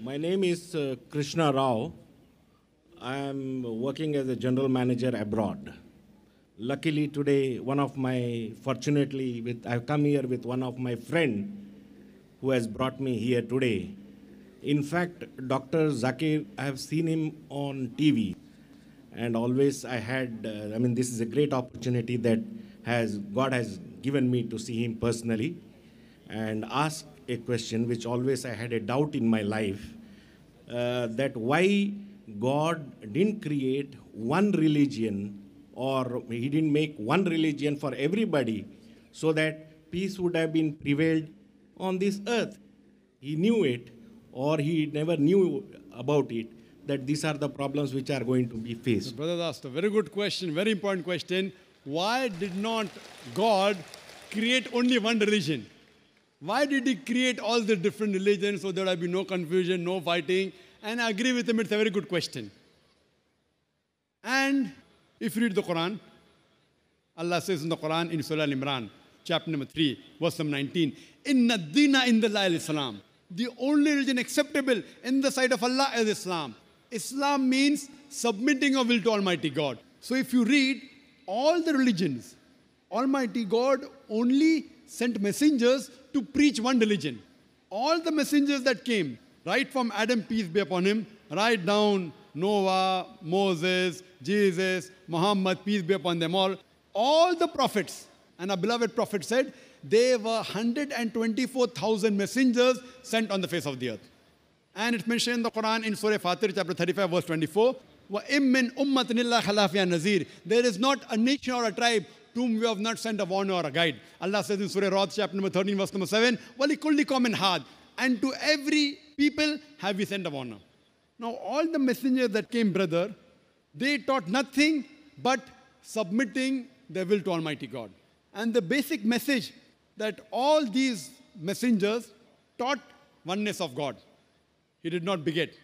My name is uh, Krishna Rao. I am working as a general manager abroad. Luckily today, one of my, fortunately, with, I've come here with one of my friend who has brought me here today. In fact, Dr. Zakir, I have seen him on TV, and always I had, uh, I mean, this is a great opportunity that has God has given me to see him personally and ask a question which always I had a doubt in my life uh, that why God didn't create one religion or He didn't make one religion for everybody so that peace would have been prevailed on this earth. He knew it or He never knew about it that these are the problems which are going to be faced. Brother asked a very good question, very important question. Why did not God create only one religion? Why did he create all the different religions so there would be no confusion, no fighting? And I agree with him, it's a very good question. And if you read the Quran, Allah says in the Quran in Surah Al Imran, chapter number 3, verse number 19, Inna dina in the Islam. The only religion acceptable in the sight of Allah is Islam. Islam means submitting your will to Almighty God. So if you read all the religions, Almighty God only sent messengers to preach one religion. All the messengers that came, right from Adam, peace be upon him, right down Noah, Moses, Jesus, Muhammad, peace be upon them all, all the prophets, and our beloved prophet said, there were 124,000 messengers sent on the face of the earth. And it's mentioned in the Quran in Surah Fatir, chapter 35, verse 24. There is not a nation or a tribe to whom we have not sent a warner or a guide. Allah says in Surah Ra'd, chapter number 13, verse number 7, وَلِكُلِّ قَوْمٍ had, And to every people have we sent a warner. Now, all the messengers that came, brother, they taught nothing but submitting their will to Almighty God. And the basic message that all these messengers taught oneness of God. He did not beget.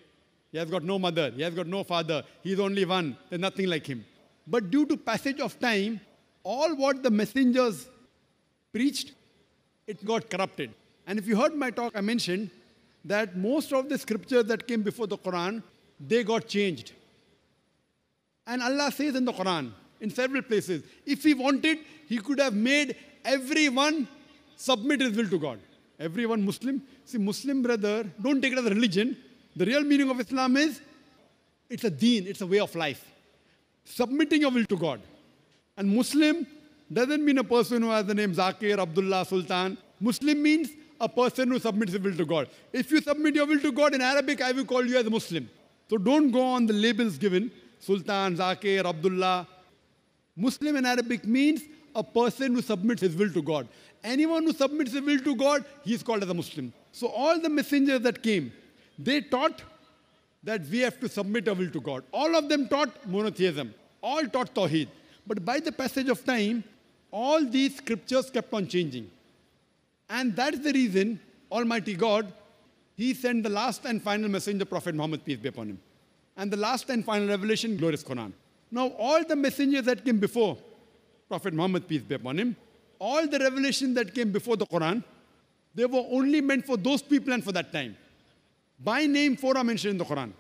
He has got no mother. He has got no father. He is only one. There's nothing like him. But due to passage of time, all what the messengers preached, it got corrupted. And if you heard my talk, I mentioned that most of the scriptures that came before the Quran, they got changed. And Allah says in the Quran, in several places, if He wanted, He could have made everyone submit his will to God. Everyone Muslim. See, Muslim brother, don't take it as a religion. The real meaning of Islam is it's a deen, it's a way of life. Submitting your will to God. And Muslim doesn't mean a person who has the name Zakir, Abdullah, Sultan. Muslim means a person who submits his will to God. If you submit your will to God in Arabic, I will call you as a Muslim. So don't go on the labels given Sultan, Zakir, Abdullah. Muslim in Arabic means a person who submits his will to God. Anyone who submits his will to God, he is called as a Muslim. So all the messengers that came, they taught that we have to submit our will to God. All of them taught monotheism. All taught Tawheed. But by the passage of time, all these scriptures kept on changing. And that's the reason Almighty God, He sent the last and final messenger, Prophet Muhammad, peace be upon him. And the last and final revelation, glorious Quran. Now, all the messengers that came before Prophet Muhammad, peace be upon him, all the revelation that came before the Quran, they were only meant for those people and for that time. By name, four are mentioned in the Quran.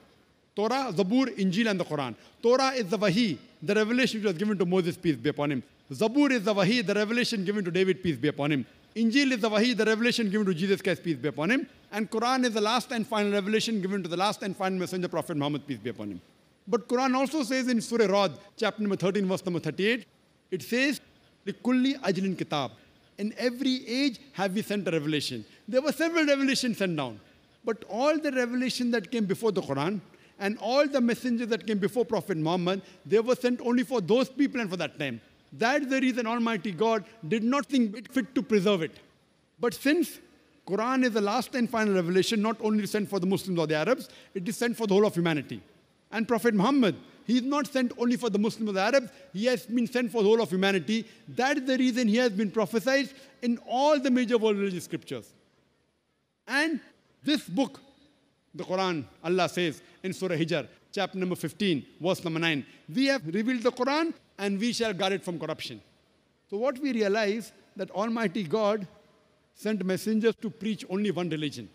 Torah, Zabur, Injil, and the Quran. Torah is the Wahi, the revelation which was given to Moses, peace be upon him. Zabur is the Wahi, the revelation given to David, peace be upon him. Injil is the Wahi, the revelation given to Jesus Christ, peace be upon him. And Quran is the last and final revelation given to the last and final messenger, Prophet Muhammad, peace be upon him. But Quran also says in Surah Ra'd, chapter number 13, verse number 38, it says, kulli ajlin kitab. In every age have we sent a revelation. There were several revelations sent down. But all the revelation that came before the Quran, and all the messengers that came before Prophet Muhammad, they were sent only for those people and for that time. That's the reason Almighty God did not think it fit to preserve it. But since Quran is the last and final revelation, not only sent for the Muslims or the Arabs, it is sent for the whole of humanity. And Prophet Muhammad, he is not sent only for the Muslims or the Arabs, he has been sent for the whole of humanity. That is the reason he has been prophesied in all the major world religious scriptures. And this book, the Quran, Allah says in Surah Hijr, chapter number 15, verse number 9, we have revealed the Quran and we shall guard it from corruption. So what we realize that Almighty God sent messengers to preach only one religion.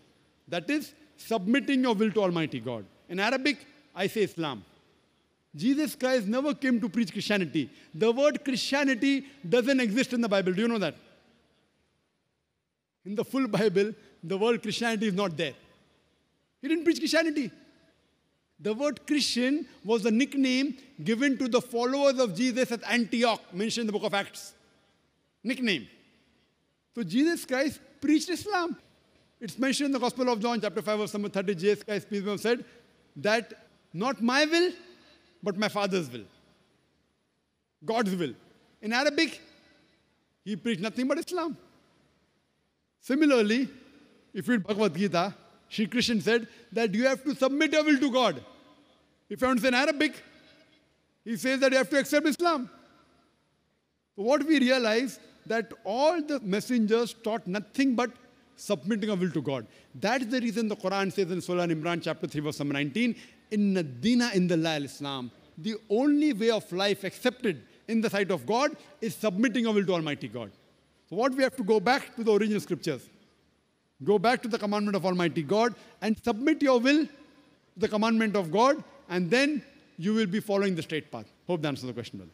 That is, submitting your will to Almighty God. In Arabic, I say Islam. Jesus Christ never came to preach Christianity. The word Christianity doesn't exist in the Bible. Do you know that? In the full Bible, the word Christianity is not there. He didn't preach Christianity. The word Christian was a nickname given to the followers of Jesus at Antioch, mentioned in the book of Acts. Nickname. So Jesus Christ preached Islam. It's mentioned in the Gospel of John, chapter 5, verse number 30. Jesus Christ, peace be said that not my will, but my Father's will. God's will. In Arabic, he preached nothing but Islam. Similarly, if you read Bhagavad Gita, Sri Krishna said that you have to submit your will to God. If you understand Arabic, he says that you have to accept Islam. So what we realize that all the messengers taught nothing but submitting our will to God. That is the reason the Quran says in Surah Imran chapter 3 verse number 19, in dina in the Islam, the only way of life accepted in the sight of God is submitting our will to Almighty God. So what we have to go back to the original scriptures. Go back to the commandment of Almighty God and submit your will to the commandment of God, and then you will be following the straight path. Hope that answers the question, brother.